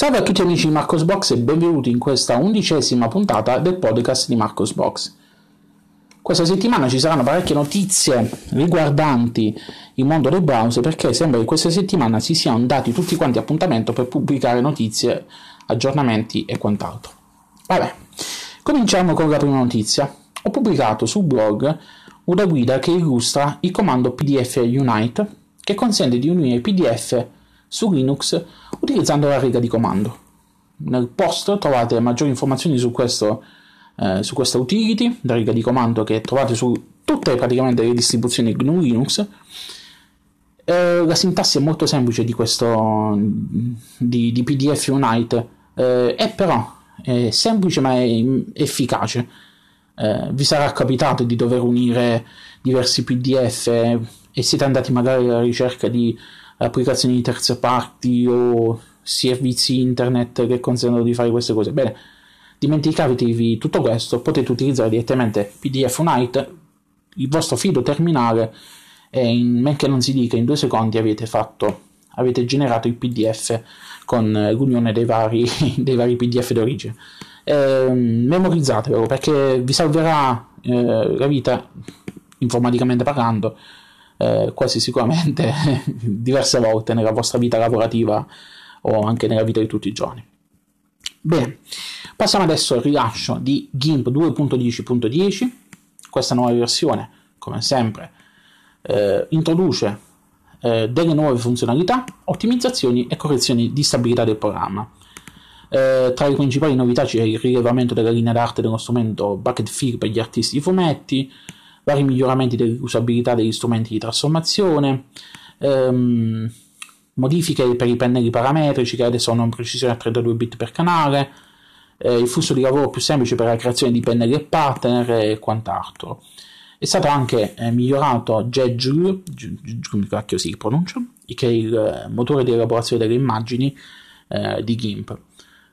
Salve a tutti amici di Marcos Box e benvenuti in questa undicesima puntata del podcast di Marcos Box. Questa settimana ci saranno parecchie notizie riguardanti il mondo dei browser perché sembra che questa settimana si siano dati tutti quanti appuntamento per pubblicare notizie, aggiornamenti e quant'altro. Vabbè, cominciamo con la prima notizia. Ho pubblicato sul blog una guida che illustra il comando PDF Unite che consente di unire PDF su Linux utilizzando la riga di comando. Nel post trovate maggiori informazioni su, questo, eh, su questa utility, la riga di comando che trovate su tutte praticamente le distribuzioni GNU Linux. Eh, la sintassi è molto semplice di questo di, di PDF Unite, eh, è però è semplice ma è efficace. Eh, vi sarà capitato di dover unire diversi PDF e siete andati magari alla ricerca di applicazioni di terze parti o servizi internet che consentono di fare queste cose. Bene, dimenticatevi tutto questo, potete utilizzare direttamente PDF Unite, il vostro fido terminale e in men che non si dica in due secondi avete fatto avete generato il PDF con l'unione dei vari, dei vari PDF d'origine. Eh, memorizzatevelo perché vi salverà eh, la vita informaticamente parlando eh, quasi sicuramente diverse volte nella vostra vita lavorativa o anche nella vita di tutti i giorni. Bene, passiamo adesso al rilascio di GIMP 2.10.10. Questa nuova versione, come sempre, eh, introduce eh, delle nuove funzionalità, ottimizzazioni e correzioni di stabilità del programma. Eh, tra le principali novità c'è il rilevamento della linea d'arte dello strumento Bucketfill per gli artisti di fumetti, vari miglioramenti dell'usabilità degli strumenti di trasformazione, ehm, modifiche per i pannelli parametrici che adesso hanno una precisione a 32 bit per canale, eh, il flusso di lavoro più semplice per la creazione di pannelli e partner e quant'altro. È stato anche eh, migliorato Jedge, come cacchio si pronuncia, che è il eh, motore di elaborazione delle immagini eh, di GIMP.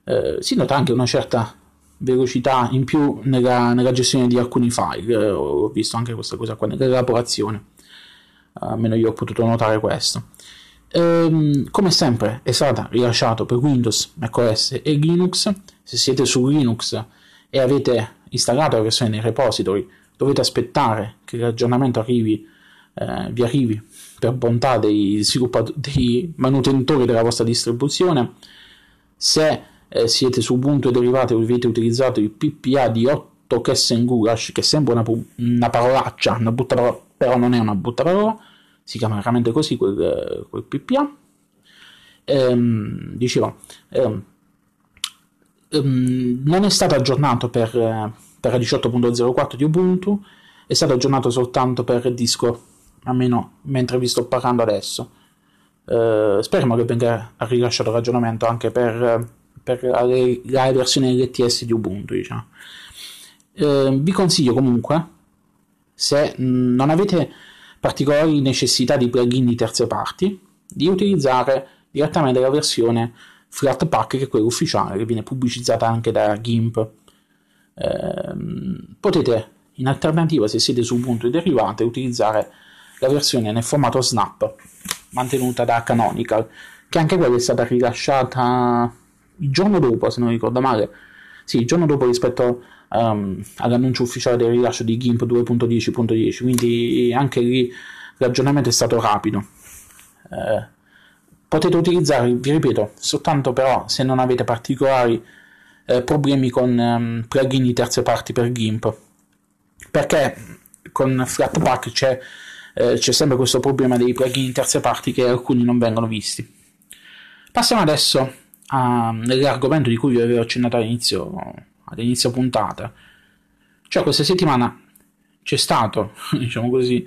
Eh, si nota anche una certa velocità in più nella, nella gestione di alcuni file. Eh, ho visto anche questa cosa qua nell'elaborazione. Almeno io ho potuto notare questo. Ehm, come sempre è stata rilasciato per Windows, macOS e Linux. Se siete su Linux e avete installato la versione nei repository, dovete aspettare che l'aggiornamento arrivi, eh, vi arrivi per bontà dei, dei manutentori della vostra distribuzione. Se eh, siete su Ubuntu e derivati o avete utilizzato il PPA di 8 Kessen Gulash, che sembra una, una parolaccia, una brutta parola, però non è una brutta parola, si chiama veramente così quel, quel PPA. Ehm, dicevo, ehm, ehm, non è stato aggiornato per, per la 18.04 di Ubuntu, è stato aggiornato soltanto per disco, almeno mentre vi sto parlando adesso. Eh, speriamo che venga rilasciato il ragionamento anche per per la, versione LTS di Ubuntu, diciamo. Eh, vi consiglio comunque, se non avete particolari necessità di plugin di terze parti, di utilizzare direttamente la versione Flatpak, che è quella ufficiale, che viene pubblicizzata anche da GIMP. Eh, potete, in alternativa, se siete su Ubuntu e derivate, utilizzare la versione nel formato Snap, mantenuta da Canonical, che anche quella è stata rilasciata il giorno dopo, se non ricordo male, sì, il giorno dopo rispetto um, all'annuncio ufficiale del rilascio di GIMP 2.10.10, quindi anche lì l'aggiornamento è stato rapido. Eh, potete utilizzare, vi ripeto, soltanto però se non avete particolari eh, problemi con um, plugin di terze parti per GIMP, perché con Flatpak c'è, eh, c'è sempre questo problema dei plugin di terze parti che alcuni non vengono visti. Passiamo adesso all'argomento di cui vi avevo accennato all'inizio, all'inizio puntata. Cioè, questa settimana c'è stato, diciamo così,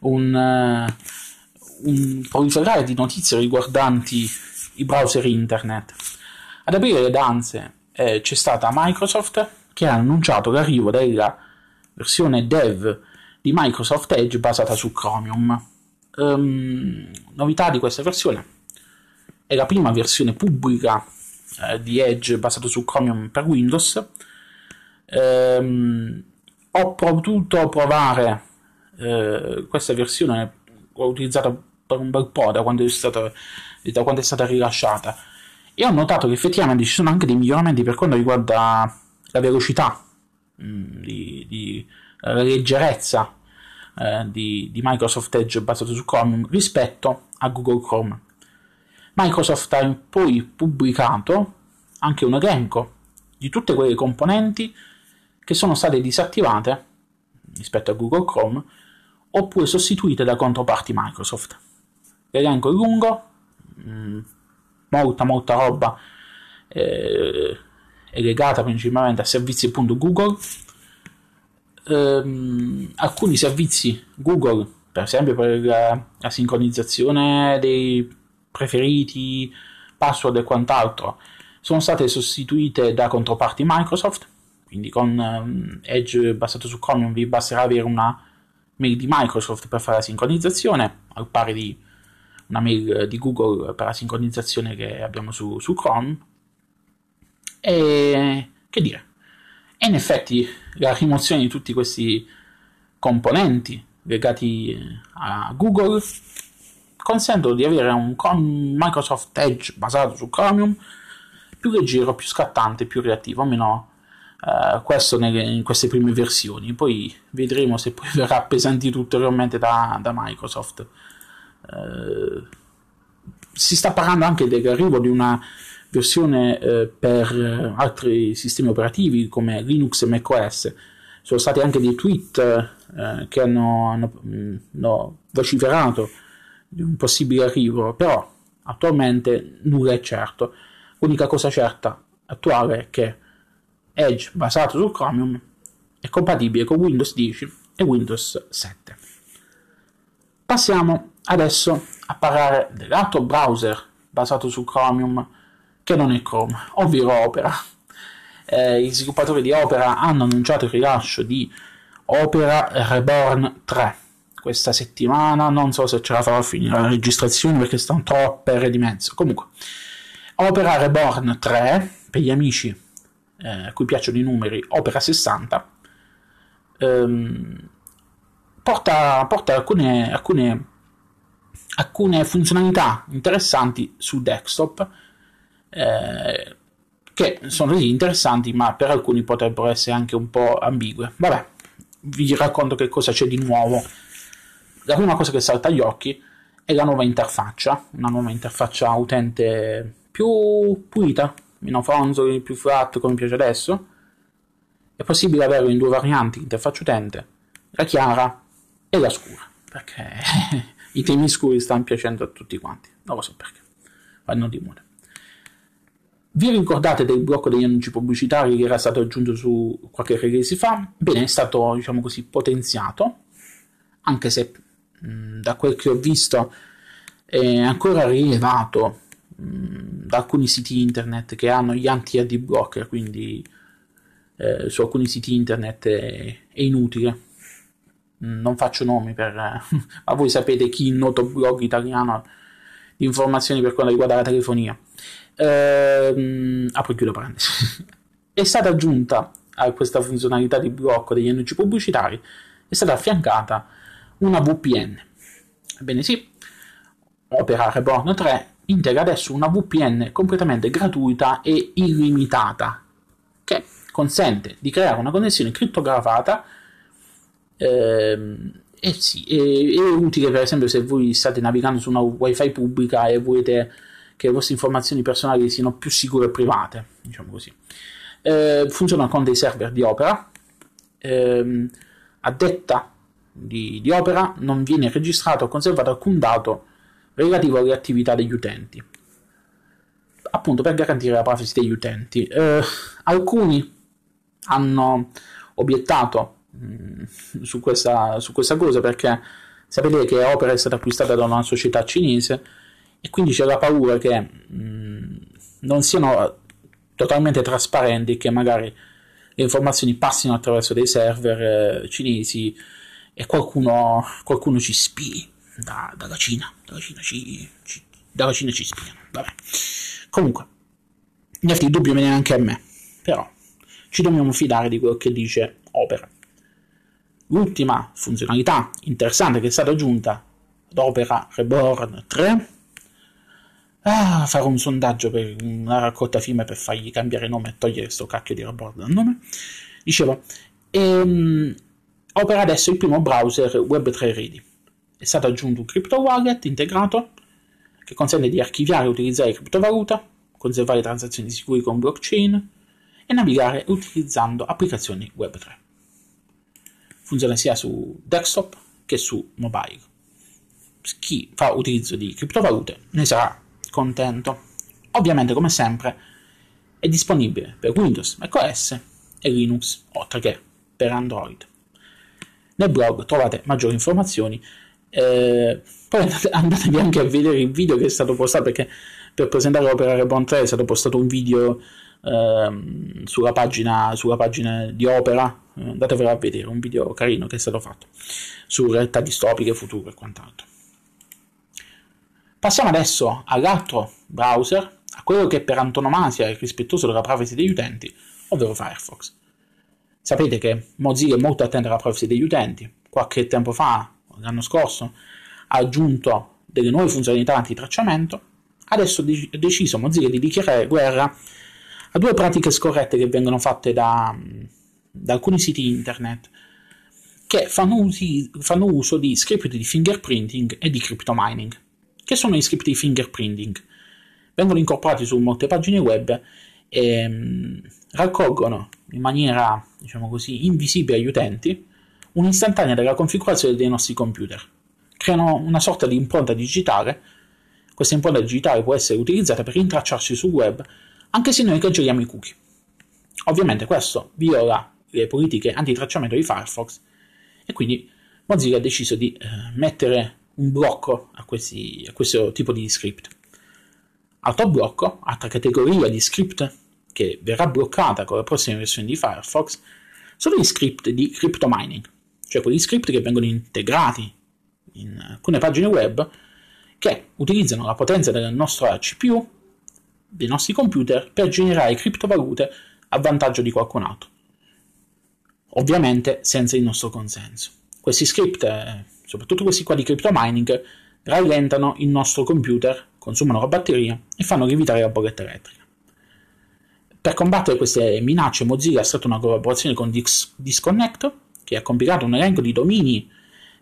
un, uh, un proliferare di notizie riguardanti i browser internet. Ad aprire le danze eh, c'è stata Microsoft che ha annunciato l'arrivo della versione dev di Microsoft Edge basata su Chromium. Um, novità di questa versione è la prima versione pubblica eh, di Edge basato su Chromium per Windows. Ehm, ho potuto provare eh, questa versione, l'ho utilizzata per un bel po' da quando è stata, da quando è stata rilasciata e ho notato che effettivamente ci sono anche dei miglioramenti per quanto riguarda la velocità, mm, di, di, la leggerezza eh, di, di, Microsoft Edge basato su Chromium rispetto a Google Chrome. Microsoft ha poi pubblicato anche un elenco di tutte quelle componenti che sono state disattivate rispetto a Google Chrome oppure sostituite da controparti Microsoft. L'elenco è lungo, mm, molta molta roba eh, è legata principalmente a servizi.google ehm, alcuni servizi Google per esempio per la, la sincronizzazione dei preferiti password e quant'altro sono state sostituite da controparti Microsoft quindi con um, Edge basato su Chromium vi basterà avere una mail di Microsoft per fare la sincronizzazione al pari di una mail di Google per la sincronizzazione che abbiamo su, su Chrome. E che dire? E in effetti la rimozione di tutti questi componenti legati a Google consentono di avere un Microsoft Edge basato su Chromium più leggero, più scattante, più reattivo, almeno uh, questo nelle, in queste prime versioni. Poi vedremo se poi verrà appesantito ulteriormente da, da Microsoft. Eh, si sta parlando anche dell'arrivo di una versione eh, per eh, altri sistemi operativi come Linux e macOS. Sono stati anche dei tweet eh, che hanno, hanno, mm, hanno, vociferato di un possibile arrivo, però attualmente nulla è certo. L'unica cosa certa attuale è che Edge basato su Chromium è compatibile con Windows 10 e Windows 7. Passiamo adesso a parlare dell'altro browser basato su Chromium che non è Chrome, ovvero Opera. Eh, gli sviluppatori di Opera hanno annunciato il rilascio di Opera Reborn 3 questa settimana. Non so se ce la farò a finire la registrazione perché stanno troppe ore di mezzo. Comunque, Opera Reborn 3 per gli amici eh, a cui piacciono i numeri, Opera 60. Ehm, porta, porta alcune, alcune, alcune, funzionalità interessanti su desktop eh, che sono interessanti ma per alcuni potrebbero essere anche un po' ambigue. Vabbè, vi racconto che cosa c'è di nuovo. La prima cosa che salta agli occhi è la nuova interfaccia, una nuova interfaccia utente più pulita, meno fronzoli, più flat come piace adesso. È possibile averlo in due varianti, interfaccia utente, la chiara e la scura, perché i temi scuri stanno piacendo a tutti quanti, non lo so perché, vanno di moda. Vi ricordate del blocco degli annunci pubblicitari che era stato aggiunto su qualche release fa? Bene, è stato, diciamo così, potenziato, anche se mh, da quel che ho visto è ancora rilevato mh, da alcuni siti internet che hanno gli anti-ad blocker, quindi eh, su alcuni siti internet è, è inutile non faccio nomi per, ma voi sapete chi il noto blog italiano di informazioni per quanto riguarda la telefonia. Ehm, apro e chiudo parentesi. è stata aggiunta a questa funzionalità di blocco degli annunci pubblicitari, è stata affiancata una VPN. Ebbene sì, Opera Reborn 3 integra adesso una VPN completamente gratuita e illimitata, che consente di creare una connessione crittografata eh, eh sì, è, è, utile per esempio se voi state navigando su una wifi pubblica e volete che le vostre informazioni personali siano più sicure e private, diciamo così. Eh, funziona con dei server di Opera. Eh, a detta di, di, Opera non viene registrato o conservato alcun dato relativo alle attività degli utenti. Appunto per garantire la privacy degli utenti. Eh, alcuni hanno obiettato Mm, su questa, su questa cosa perché sapete che Opera è stata acquistata da una società cinese e quindi c'è la paura che mh, mm, non siano totalmente trasparenti che magari le informazioni passino attraverso dei server eh, cinesi e qualcuno, qualcuno ci spii da, dalla Cina dalla Cina ci, ci, dalla Cina ci spiano vabbè. Comunque effetti il dubbio viene anche a me. Però ci dobbiamo fidare di quello che dice Opera. L'ultima funzionalità interessante che è stata aggiunta ad Opera Reborn 3 ah, fare un sondaggio per una raccolta firme per fargli cambiare nome e togliere questo cacchio di rapporto dal nome. Dicevo, ehm, opera adesso il primo browser Web3 Ready. È stato aggiunto un crypto wallet integrato che consente di archiviare e utilizzare criptovaluta, conservare transazioni sicure con blockchain e navigare utilizzando applicazioni Web3. Funziona sia su desktop che su mobile. Chi fa utilizzo di criptovalute ne sarà contento. Ovviamente, come sempre, è disponibile per Windows, macOS e Linux, oltre che per Android. Nel blog trovate maggiori informazioni. Eh, poi andatevi anche a vedere il video che è stato postato perché per presentare l'Opera Reborn 3 è stato postato un video eh, sulla, pagina, sulla, pagina, di Opera. Eh, andatevelo a vedere, un video carino che è stato fatto su realtà distopiche, futuro e quant'altro. Passiamo adesso all'altro browser, a quello che per antonomasia è rispettoso della privacy degli utenti, ovvero Firefox. Sapete che Mozilla è molto attento alla privacy degli utenti. Qualche tempo fa, l'anno scorso, ha aggiunto delle nuove funzionalità anti-tracciamento. Adesso ha deciso Mozilla di dichiarare guerra a due pratiche scorrette che vengono fatte da, da alcuni siti internet che fanno, usi, fanno uso di script di fingerprinting e di cryptomining che sono gli script di fingerprinting. Vengono incorporati su molte pagine web e um, raccolgono in maniera, diciamo così, invisibile agli utenti un'istantanea della configurazione dei nostri computer. Creano una sorta di impronta digitale. Questa impronta digitale può essere utilizzata per rintracciarci sul web anche se noi cancelliamo i cookie. Ovviamente questo viola le politiche antitracciamento di Firefox e quindi Mozilla ha deciso di eh, mettere un blocco a, questi, a questo tipo di script. Altro blocco, altra categoria di script che verrà bloccata con la prossima versione di Firefox, sono gli script di crypto mining, cioè quegli script che vengono integrati in alcune pagine web che utilizzano la potenza del nostro CPU, dei nostri computer, per generare criptovalute a vantaggio di qualcun altro. Ovviamente senza il nostro consenso. Questi script eh, soprattutto questi qua di crypto mining, rallentano il nostro computer, consumano la batteria e fanno lievitare la bolletta elettrica. Per combattere queste minacce Mozilla ha stretto una collaborazione con Dis- Disconnect, che ha compilato un elenco di domini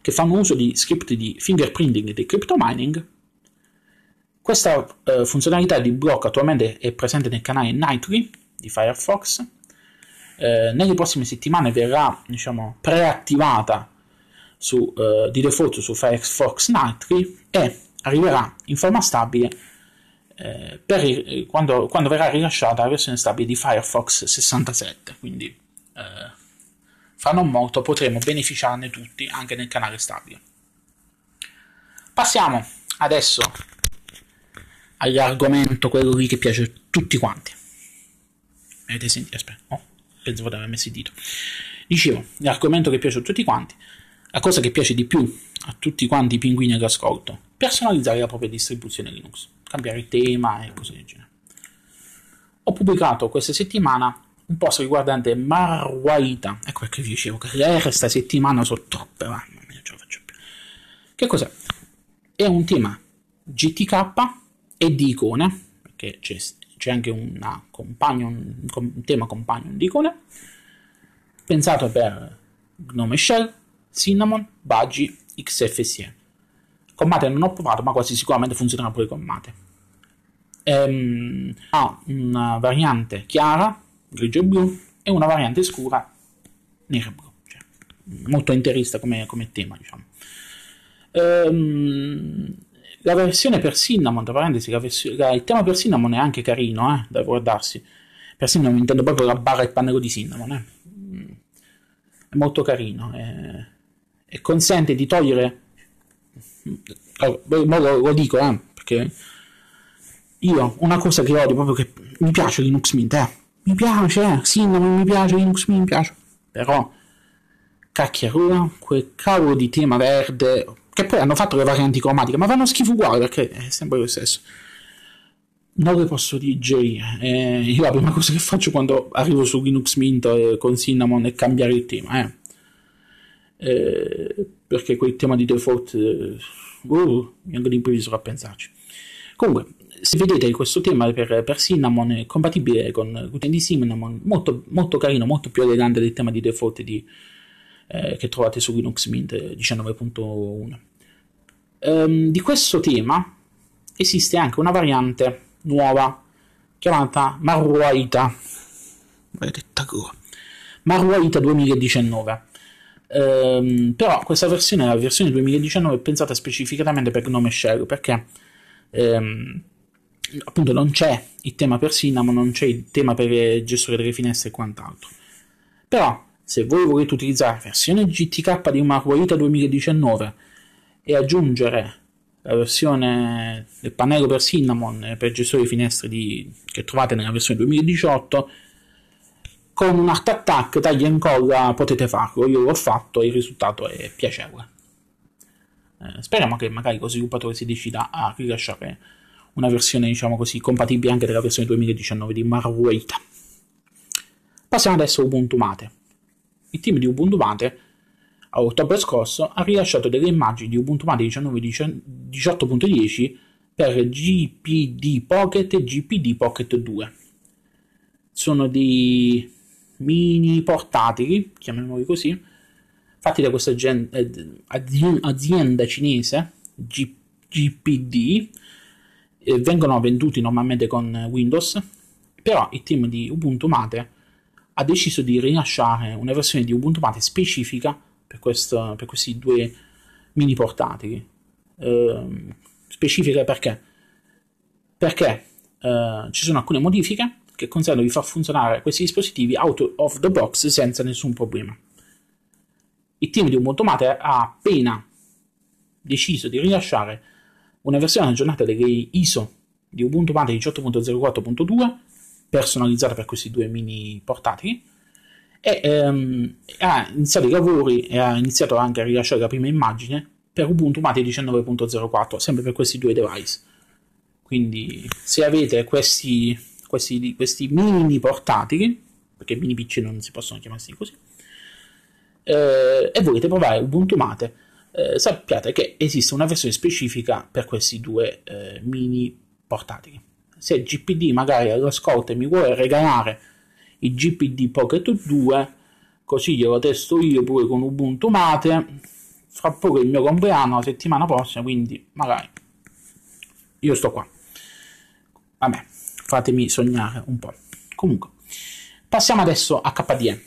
che fanno uso di script di fingerprinting e di crypto mining. Questa eh, funzionalità di blocco attualmente è presente nel canale Nightly di Firefox. Eh, nelle prossime settimane verrà diciamo, preattivata su, uh, di default su Firefox Nightly e arriverà in forma stabile eh, per, eh, quando, quando, verrà rilasciata la versione stabile di Firefox 67 quindi eh, fra non molto potremo beneficiarne tutti anche nel canale stabile. Passiamo adesso all'argomento quello lì che piace a tutti quanti. Avete sentito? aspetta oh, pensavo di aver messo il dito dicevo l'argomento che piace a tutti quanti la cosa che piace di più a tutti quanti i pinguini all'ascolto, personalizzare la propria distribuzione Linux, cambiare tema e cose del genere. Ho pubblicato questa settimana un post riguardante Marwaita, ecco perché vi dicevo che le questa settimana sono troppe, ma non ce la faccio più. Che cos'è? È un tema GTK e di icone, perché c'è, c'è anche companion, un tema companion di icone, pensato per Gnome Shell, Cinnamon, Budgie, XFCE. Con Mate non ho provato, ma quasi sicuramente funzionerà pure con Mate. Ehm, ha una variante chiara, grigio e blu, e una variante scura, nero e blu. Cioè, molto interista come, come tema, diciamo. Ehm, la versione per Cinnamon, tra parentesi, versione, la, il tema per Cinnamon è anche carino, eh, da guardarsi. Per Cinnamon intendo proprio la barra e il pannello di Cinnamon, eh. È molto carino. Eh e consente di togliere allora, lo, lo, dico eh, perché io una cosa che odio proprio che mi piace Linux Mint eh. mi piace eh. sì mi piace Linux Mint mi piace però cacchiarona quel cavolo di tema verde che poi hanno fatto le varianti cromatiche ma fanno schifo uguale perché è sempre lo stesso non le posso digerire eh, io la prima cosa che faccio quando arrivo su Linux Mint eh, con Cinnamon è cambiare il tema eh eh, perché quel tema di default uh, mi vengo d'improvviso a pensarci comunque se vedete questo tema per, per, Cinnamon è compatibile con Routine di Cinnamon, molto, molto carino, molto più elegante del tema di default di, eh, che trovate su Linux Mint 19.1. Um, ehm, di questo tema esiste anche una variante nuova chiamata Marwaita. Marwaita 2019. Um, però questa versione, la versione 2019, è pensata specificatamente per Gnome Shell perché um, appunto non c'è il tema per Cinnamon, non c'è il tema per gestore delle finestre e quant'altro. Però se voi volete utilizzare la versione GTK di Marguerita 2019 e aggiungere la versione del pannello per Cinnamon per gestore di finestre di, che trovate nella versione 2018 con un art attack taglia e incolla potete farlo io l'ho fatto e il risultato è piacevole eh, speriamo che magari lo sviluppatore si decida a rilasciare una versione, diciamo così, compatibile anche della versione 2019 di Marwait. Passiamo adesso a Ubuntu Mate. Il team di Ubuntu Mate a ottobre scorso ha rilasciato delle immagini di Ubuntu Mate 18.10 per GPD Pocket e GPD Pocket 2. Sono dei mini portatili, chiamiamoli così, fatti da questa azienda cinese, GPD, eh, vengono venduti normalmente con Windows, però il team di Ubuntu Mate ha deciso di rilasciare una versione di Ubuntu Mate specifica per, questo, per questi due mini portatili. Eh, specifica perché? Perché eh, ci sono alcune modifiche che consentono di far funzionare questi dispositivi out of the box senza nessun problema. Il team di Ubuntu ha appena deciso di rilasciare una versione aggiornata delle ISO di Ubuntu Mate 18.04.2 personalizzata per questi due mini portatili e ehm, ha iniziato i lavori e ha iniziato anche a rilasciare la prima immagine per Ubuntu Mate 19.04 sempre per questi due device quindi se avete questi, questi, questi mini portatili perché mini PC non si possono chiamarsi così eh, e volete provare Ubuntu Mate eh, sappiate che esiste una versione specifica per questi due eh, mini portatili. Se GPD magari all'ascolto mi vuole regalare il GPD Pocket 2, così glielo testo io pure con Ubuntu Mate, fra poco il mio compleanno la settimana prossima, quindi magari io sto qua. Vabbè, fatemi sognare un po'. Comunque, passiamo adesso a KDE.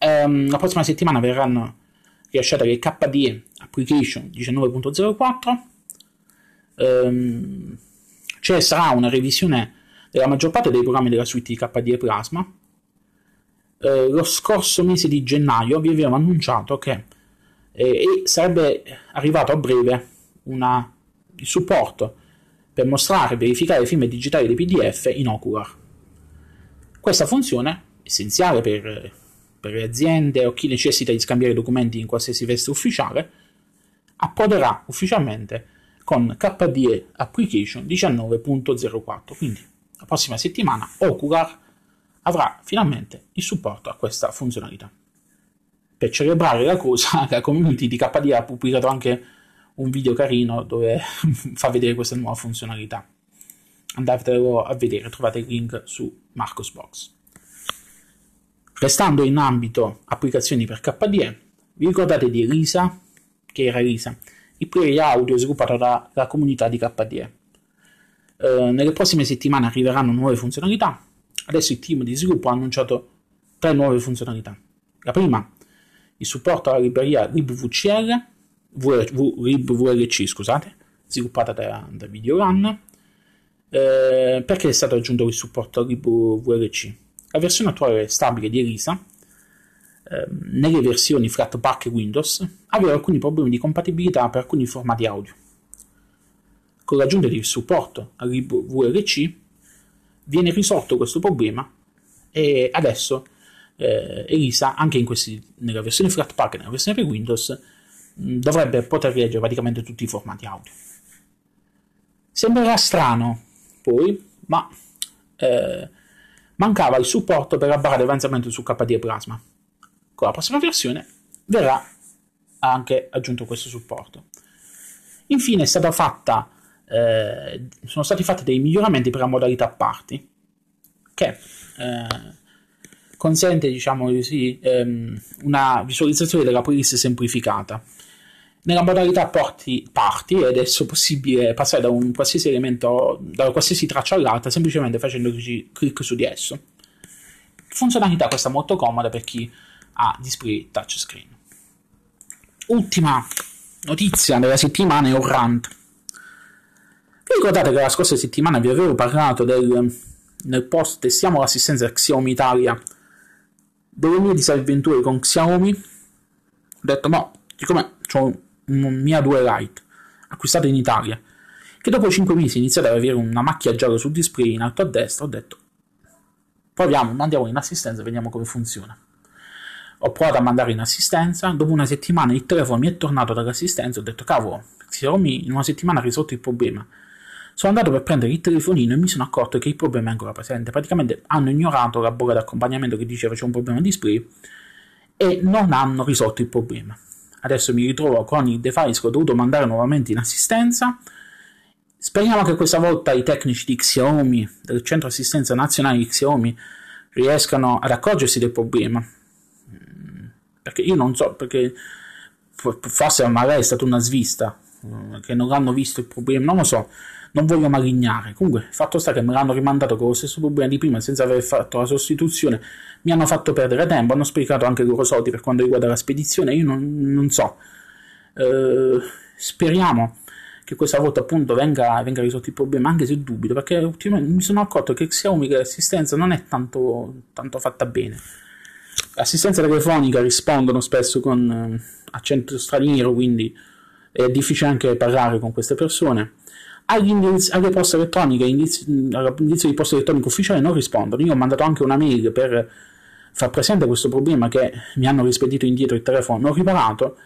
Um, la prossima settimana verranno rilasciata che KDE Application 19.04 ehm, ci sarà una revisione della maggior parte dei programmi della suite di KDE Plasma eh, lo scorso mese di gennaio vi abbiamo annunciato che eh, sarebbe arrivato a breve una, il supporto per mostrare e verificare film digitali dei PDF in Ocular. Questa funzione, essenziale per per le aziende o chi necessita di scambiare documenti in qualsiasi veste ufficiale, approderà ufficialmente con KDE Application 19.04. Quindi la prossima settimana Ocular avrà finalmente il supporto a questa funzionalità. Per celebrare la cosa, la community di KDE ha pubblicato anche un video carino dove fa vedere questa nuova funzionalità. Andatelo a vedere, trovate il link su Marcosbox. Restando in ambito applicazioni per KDE, vi ricordate di Risa, che era Risa, il player audio sviluppato dalla comunità di KDE. Eh, nelle prossime settimane arriveranno nuove funzionalità. Adesso il team di sviluppo ha annunciato tre nuove funzionalità. La prima, il supporto alla libreria libvcl, libvlc, scusate, sviluppata da, da Videorun, eh, perché è stato aggiunto il supporto a libvlc la versione attuale stabile di Elisa, eh, nelle versioni Flatpak e Windows, aveva alcuni problemi di compatibilità per alcuni formati audio. Con l'aggiunta del supporto al VLC viene risolto questo problema e adesso eh, Elisa, anche questi, nella versione Flatpak e nella versione per Windows, dovrebbe poter leggere praticamente tutti i formati audio. Sembrerà strano, poi, ma eh, mancava il supporto per la barra di avanzamento su KDE Plasma. Con la prossima versione verrà anche aggiunto questo supporto. Infine fatta eh, sono stati fatti dei miglioramenti per la modalità party che eh, consente diciamo così ehm, una visualizzazione della playlist semplificata nella modalità party, party è adesso possibile passare da un qualsiasi elemento da qualsiasi traccia all'altra semplicemente facendo clic su di esso. Funzionalità questa molto comoda per chi ha display touchscreen. Ultima notizia della settimana è un rant. Vi ricordate che la scorsa settimana vi avevo parlato del, nel post testiamo l'assistenza Xiaomi Italia delle mie disavventure con Xiaomi? Ho detto ma siccome ho un Mi A2 Lite acquistato in Italia che dopo 5 mesi è iniziato ad avere una macchia gialla sul display in alto a destra ho detto proviamo, mandiamo in assistenza e vediamo come funziona ho provato a mandare in assistenza dopo una settimana il telefono mi è tornato dall'assistenza ho detto cavolo Xiaomi in una settimana ha risolto il problema sono andato per prendere il telefonino e mi sono accorto che il problema è ancora presente. Praticamente hanno ignorato la bolla d'accompagnamento che diceva c'è un problema di display e non hanno risolto il problema. Adesso mi ritrovo con il device che ho dovuto mandare nuovamente in assistenza. Speriamo che questa volta i tecnici di Xiaomi, del centro assistenza nazionale di Xiaomi, riescano ad accorgersi del problema. Perché io non so, perché forse magari è stata una svista, eh, che non hanno visto il problema, non lo so non voglio malignare. Comunque, fatto sta che me l'hanno rimandato con lo stesso problema di prima senza aver fatto la sostituzione, mi hanno fatto perdere tempo, hanno sprecato anche i loro soldi per quanto riguarda la spedizione. Io non, non so. Eh, speriamo che questa volta appunto venga, venga, risolto il problema, anche se dubito, perché ultimamente mi sono accorto che Xiaomi l'assistenza non è tanto, tanto fatta bene. L'assistenza telefonica rispondono spesso con eh, accento straniero, quindi è difficile anche parlare con queste persone alle poste elettroniche, all'indizio di posta elettronica ufficiale non rispondono. Io ho mandato anche una mail per far presente questo problema che mi hanno rispedito indietro il telefono, mi ho riparato,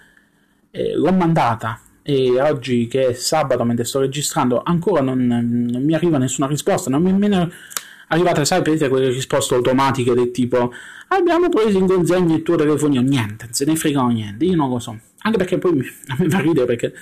eh, l'ho mandata e oggi che è sabato mentre sto registrando ancora non, non mi arriva nessuna risposta, non mi è nemmeno arrivata, sai, vedete quelle risposte automatiche del tipo abbiamo preso in consegna il tuo telefonino, niente, se ne fregano niente, io non lo so. Anche perché poi mi, a me fa ridere perché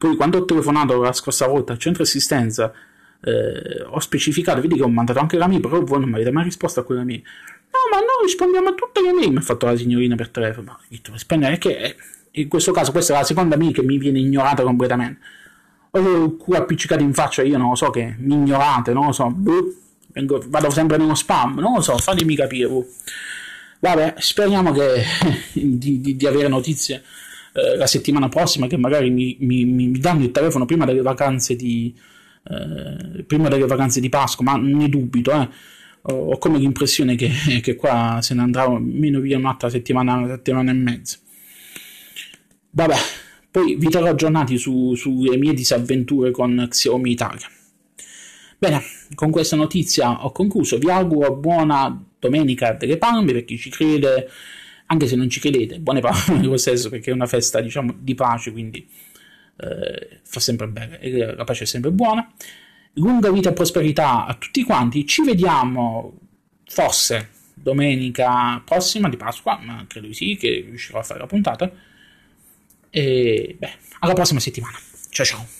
poi quando ho telefonato la scorsa volta al centro assistenza eh, ho specificato, vedi che ho mandato anche la mia, però voi non mi avete mai risposto a quella mia. No, ma noi rispondiamo a tutte le mail, mi ha fatto la signorina per telefono. Ho detto, è che eh, in questo caso questa è la seconda mail che mi viene ignorata completamente. Ho il culo appiccicato in faccia, io non lo so che mi ignorate, non lo so. Boh, vengo, vado sempre nello spam, non lo so, fatemi capire. Boh. Vabbè, speriamo che, di, di, di avere notizie eh, la settimana prossima che magari mi, mi, mi, danno il telefono prima delle vacanze di, eh, prima delle vacanze di Pasqua, ma ne dubito, eh. ho, ho, come l'impressione che, che, qua se ne andrà meno via un'altra settimana, una settimana e mezza. Vabbè, poi vi terrò aggiornati su, sulle mie disavventure con Xiaomi Italia. Bene, con questa notizia ho concluso. Vi auguro buona domenica delle palme per chi ci crede anche se non ci credete, buone parole lo stesso perché è una festa diciamo di pace, quindi eh, fa sempre bene, la pace è sempre buona. Lunga vita e prosperità a tutti quanti, ci vediamo forse domenica prossima di Pasqua, ma credo di sì che riuscirò a fare la puntata. E beh, alla prossima settimana. Ciao ciao.